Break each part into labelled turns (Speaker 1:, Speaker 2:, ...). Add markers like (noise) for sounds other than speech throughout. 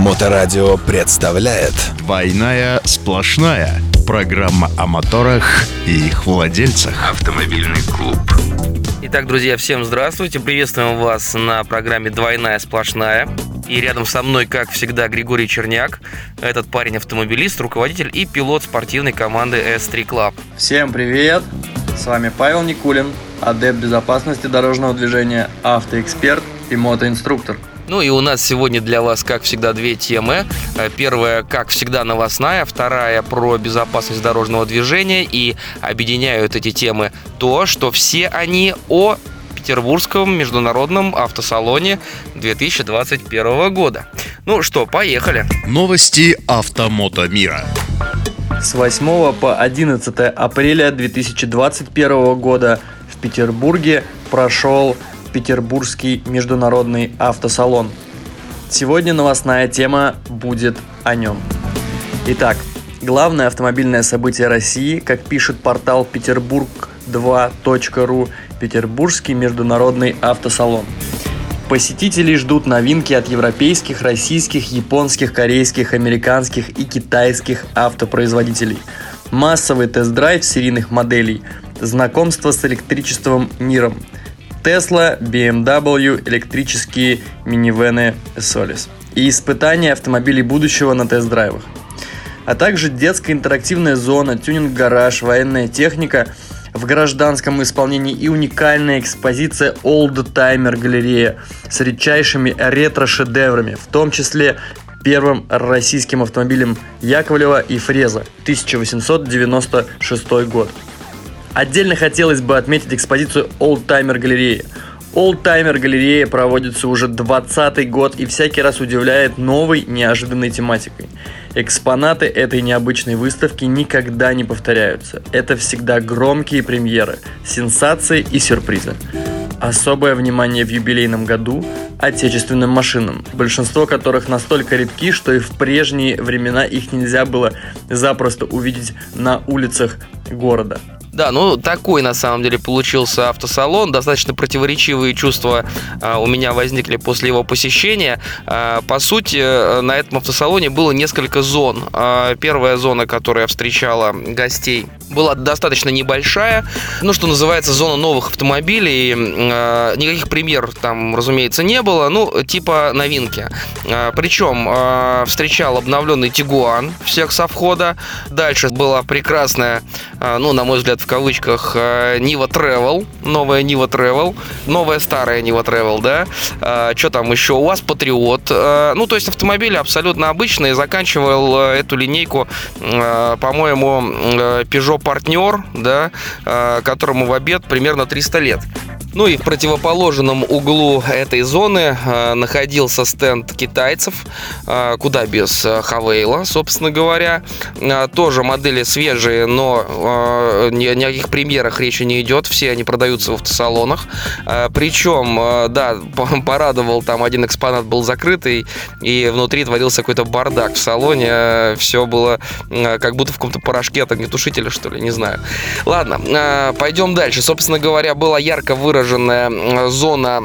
Speaker 1: Моторадио представляет
Speaker 2: «Двойная сплошная» Программа о моторах и их владельцах
Speaker 1: Автомобильный клуб
Speaker 3: Итак, друзья, всем здравствуйте. Приветствуем вас на программе «Двойная сплошная». И рядом со мной, как всегда, Григорий Черняк. Этот парень автомобилист, руководитель и пилот спортивной команды S3 Club.
Speaker 4: Всем привет! С вами Павел Никулин, адепт безопасности дорожного движения, автоэксперт и мотоинструктор.
Speaker 3: Ну и у нас сегодня для вас, как всегда, две темы. Э, первая, как всегда, новостная. Вторая про безопасность дорожного движения. И объединяют эти темы то, что все они о Петербургском международном автосалоне 2021 года. Ну что, поехали.
Speaker 2: Новости автомото мира.
Speaker 4: С 8 по 11 апреля 2021 года в Петербурге прошел Петербургский международный автосалон. Сегодня новостная тема будет о нем. Итак, главное автомобильное событие России, как пишет портал петербург2.ру, Петербургский международный автосалон. Посетителей ждут новинки от европейских, российских, японских, корейских, американских и китайских автопроизводителей. Массовый тест-драйв серийных моделей, знакомство с электричеством миром – Tesla, BMW, электрические минивены Solis и испытания автомобилей будущего на тест-драйвах. А также детская интерактивная зона, тюнинг-гараж, военная техника в гражданском исполнении и уникальная экспозиция Old Timer галерея с редчайшими ретро-шедеврами, в том числе первым российским автомобилем Яковлева и Фреза 1896 год. Отдельно хотелось бы отметить экспозицию Oldtimer галереи. Oldtimer галерея проводится уже 20 год и всякий раз удивляет новой неожиданной тематикой. Экспонаты этой необычной выставки никогда не повторяются. Это всегда громкие премьеры, сенсации и сюрпризы. Особое внимание в юбилейном году отечественным машинам, большинство которых настолько редки, что и в прежние времена их нельзя было запросто увидеть на улицах города.
Speaker 3: Да, ну такой на самом деле получился автосалон. Достаточно противоречивые чувства а, у меня возникли после его посещения. А, по сути, э, на этом автосалоне было несколько зон. А, первая зона, которая встречала гостей, была достаточно небольшая. Ну, что называется, зона новых автомобилей. А, никаких пример там, разумеется, не было. Ну, типа новинки. А, причем а, встречал обновленный Тигуан всех со входа. Дальше была прекрасная, а, ну, на мой взгляд, в кавычках э, Нива Travel, новая Нива Travel, новая старая Нива Travel, да, э, что там еще, у вас Патриот, э, ну, то есть автомобили абсолютно обычные, заканчивал эту линейку, по-моему, Peugeot Partner, да, которому в обед примерно 300 лет. Ну и в противоположном углу этой зоны э, находился стенд китайцев, э, куда без э, Хавейла, собственно говоря. Тоже модели свежие, но ни, о каких премьерах речи не идет, все они продаются в автосалонах. Причем, да, порадовал, там один экспонат был закрытый, и внутри творился какой-то бардак в салоне, все было как будто в каком-то порошке от огнетушителя, что ли, не знаю. Ладно, пойдем дальше. Собственно говоря, была ярко выражена выраженная зона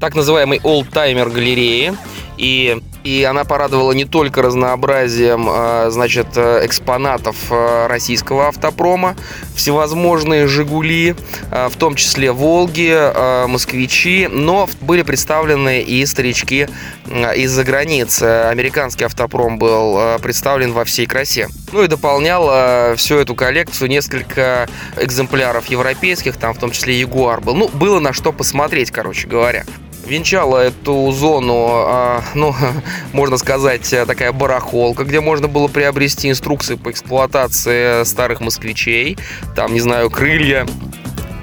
Speaker 3: так называемой олдтаймер галереи. И и она порадовала не только разнообразием, а, значит, экспонатов а, российского автопрома, всевозможные «Жигули», а, в том числе «Волги», «Москвичи», но были представлены и старички из-за границы. Американский автопром был представлен во всей красе. Ну и дополнял всю эту коллекцию несколько экземпляров европейских, там в том числе «Ягуар» был. Ну, было на что посмотреть, короче говоря венчала эту зону, а, ну, (laughs) можно сказать, такая барахолка, где можно было приобрести инструкции по эксплуатации старых москвичей, там, не знаю, крылья,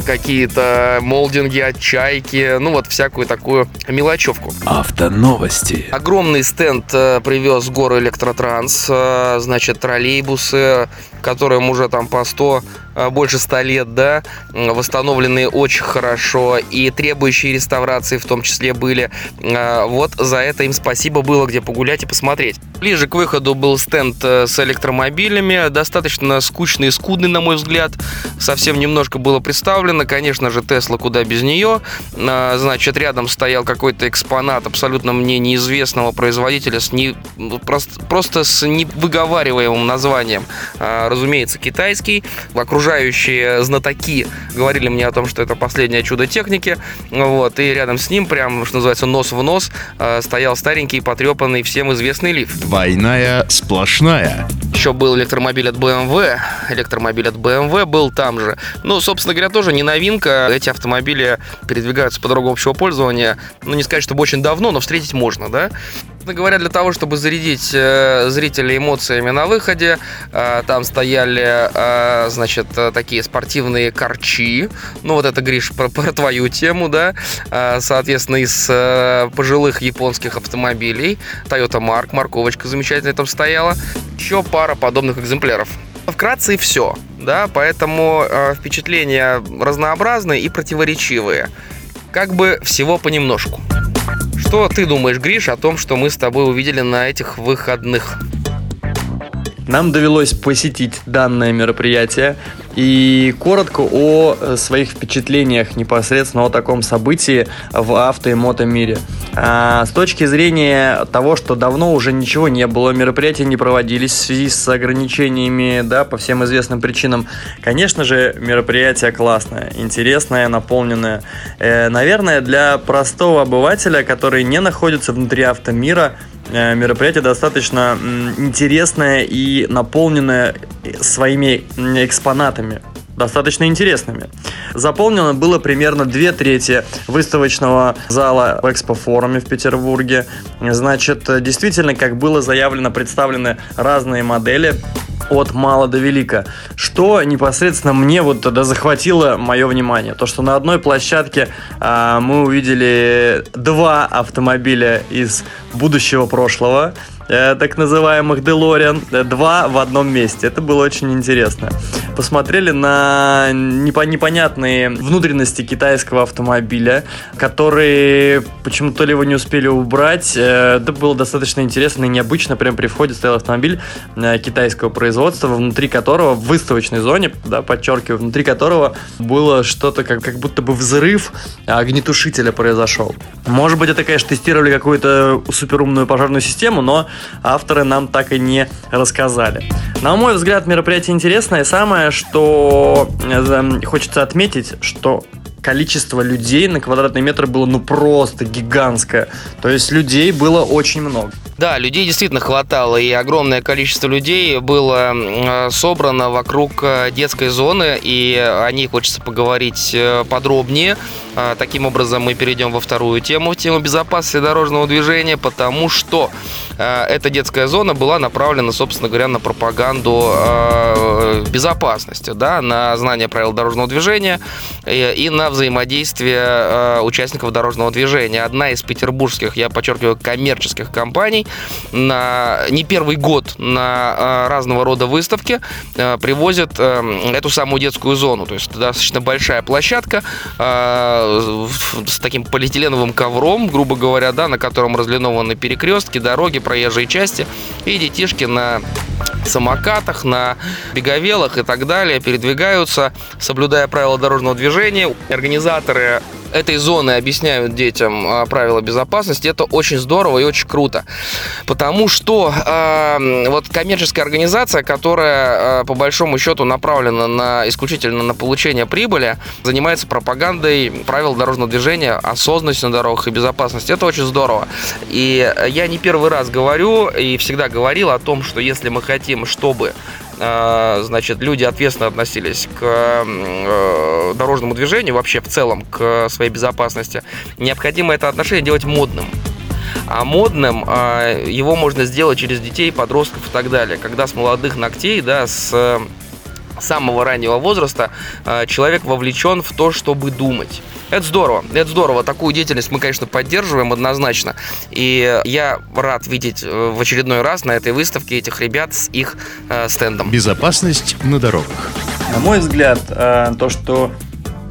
Speaker 3: какие-то молдинги от чайки, ну вот всякую такую мелочевку.
Speaker 1: Автоновости.
Speaker 3: Огромный стенд э, привез горы Электротранс, э, значит, троллейбусы, которым уже там по 100 э, больше 100 лет, да, восстановленные очень хорошо и требующие реставрации в том числе были. Э, вот за это им спасибо было, где погулять и посмотреть. Ближе к выходу был стенд с электромобилями, достаточно скучный и скудный, на мой взгляд. Совсем немножко было представлено, конечно же, Тесла куда без нее. Значит, рядом стоял какой-то экспонат абсолютно мне неизвестного производителя с не, ну, просто, просто с невыговариваемым названием. Разумеется, китайский. Окружающие знатоки говорили мне о том, что это последнее чудо техники. Вот, и рядом с ним, прям, что называется, нос в нос, а, стоял старенький, потрепанный, всем известный лифт.
Speaker 2: Двойная сплошная.
Speaker 3: Еще был электромобиль от BMW. Электромобиль от BMW был там же. Ну, собственно говоря, тоже не новинка. Эти автомобили передвигаются по дорогам общего пользования. Ну, не сказать, чтобы очень давно, но встретить можно, да? Собственно говоря, для того, чтобы зарядить э, зрителей эмоциями на выходе, э, там стояли, э, значит, такие спортивные корчи. Ну, вот это, Гриш, про, про твою тему, да. Соответственно, из пожилых японских автомобилей. Toyota Mark, морковочка замечательная там стояла. Еще пара подобных экземпляров. Вкратце и все, да, поэтому впечатления разнообразные и противоречивые. Как бы всего понемножку. Что ты думаешь, Гриш, о том, что мы с тобой увидели на этих выходных?
Speaker 4: Нам довелось посетить данное мероприятие и коротко о э, своих впечатлениях непосредственно о таком событии в авто и мото мире. А, с точки зрения того, что давно уже ничего не было, мероприятия не проводились в связи с ограничениями, да, по всем известным причинам. Конечно же, мероприятие классное, интересное, наполненное. Э, наверное, для простого обывателя, который не находится внутри автомира, мероприятие достаточно интересное и наполненное своими экспонатами достаточно интересными. Заполнено было примерно две трети выставочного зала в экспофоруме в Петербурге. Значит, действительно, как было заявлено, представлены разные модели от мала до велика. Что непосредственно мне вот тогда захватило мое внимание? То, что на одной площадке а, мы увидели два автомобиля из будущего прошлого. Э, так называемых DeLorean, э, два в одном месте. Это было очень интересно. Посмотрели на непонятные внутренности китайского автомобиля, которые почему-то то ли его не успели убрать. Э, это было достаточно интересно и необычно. Прям при входе стоял автомобиль китайского производства, внутри которого, в выставочной зоне, да, подчеркиваю, внутри которого было что-то, как, как будто бы взрыв огнетушителя произошел. Может быть, это, конечно, тестировали какую-то суперумную пожарную систему, но авторы нам так и не рассказали. На мой взгляд, мероприятие интересное. Самое, что э, хочется отметить, что количество людей на квадратный метр было ну просто гигантское. То есть людей было очень много.
Speaker 3: Да, людей действительно хватало, и огромное количество людей было э, собрано вокруг э, детской зоны, и о ней хочется поговорить э, подробнее. Таким образом, мы перейдем во вторую тему, тему безопасности дорожного движения, потому что эта детская зона была направлена, собственно говоря, на пропаганду безопасности, да, на знание правил дорожного движения и на взаимодействие участников дорожного движения. Одна из петербургских, я подчеркиваю, коммерческих компаний на не первый год на а, разного рода выставки а, привозят а, эту самую детскую зону. То есть достаточно большая площадка с таким полиэтиленовым ковром, грубо говоря, да, на котором разлинованы перекрестки, дороги, проезжие части. И детишки на самокатах, на беговелах и так далее передвигаются, соблюдая правила дорожного движения. Организаторы этой зоны объясняют детям а, правила безопасности, это очень здорово и очень круто. Потому что э, вот коммерческая организация, которая э, по большому счету направлена на исключительно на получение прибыли, занимается пропагандой правил дорожного движения, осознанности на дорогах и безопасности. Это очень здорово. И я не первый раз говорю и всегда говорил о том, что если мы хотим, чтобы значит, люди ответственно относились к э, дорожному движению, вообще в целом к своей безопасности, необходимо это отношение делать модным. А модным а, его можно сделать через детей, подростков и так далее. Когда с молодых ногтей, да, с самого раннего возраста человек вовлечен в то, чтобы думать. Это здорово, это здорово. Такую деятельность мы, конечно, поддерживаем однозначно. И я рад видеть э, в очередной раз на этой выставке этих ребят с их э, стендом.
Speaker 2: Безопасность на дорогах.
Speaker 4: На мой взгляд, э, то, что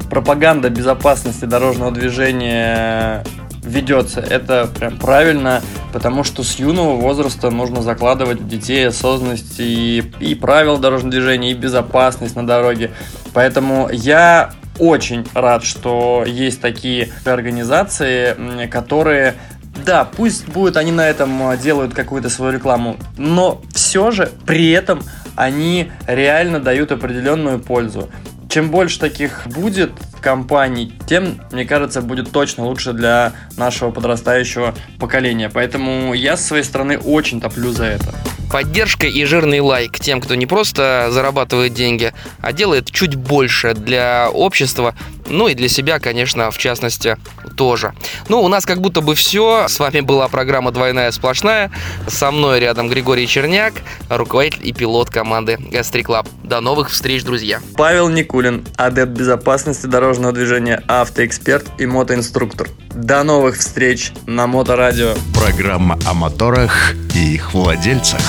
Speaker 4: пропаганда безопасности дорожного движения ведется, это прям правильно, потому что с юного возраста нужно закладывать в детей осознанность и, и правил дорожного движения, и безопасность на дороге. Поэтому я очень рад, что есть такие организации, которые да, пусть будут они на этом делают какую-то свою рекламу, но все же при этом они реально дают определенную пользу. Чем больше таких будет компаний, тем, мне кажется, будет точно лучше для нашего подрастающего поколения. Поэтому я с своей стороны очень топлю за это.
Speaker 3: Поддержка и жирный лайк тем, кто не просто зарабатывает деньги, а делает чуть больше для общества, ну и для себя, конечно, в частности, тоже. Ну, у нас как будто бы все. С вами была программа «Двойная сплошная». Со мной рядом Григорий Черняк, руководитель и пилот команды Гастри Клаб. До новых встреч, друзья.
Speaker 4: Павел Никулин, адепт безопасности дорожного движения, автоэксперт и мотоинструктор. До новых встреч на Моторадио.
Speaker 2: Программа о моторах и их владельцах.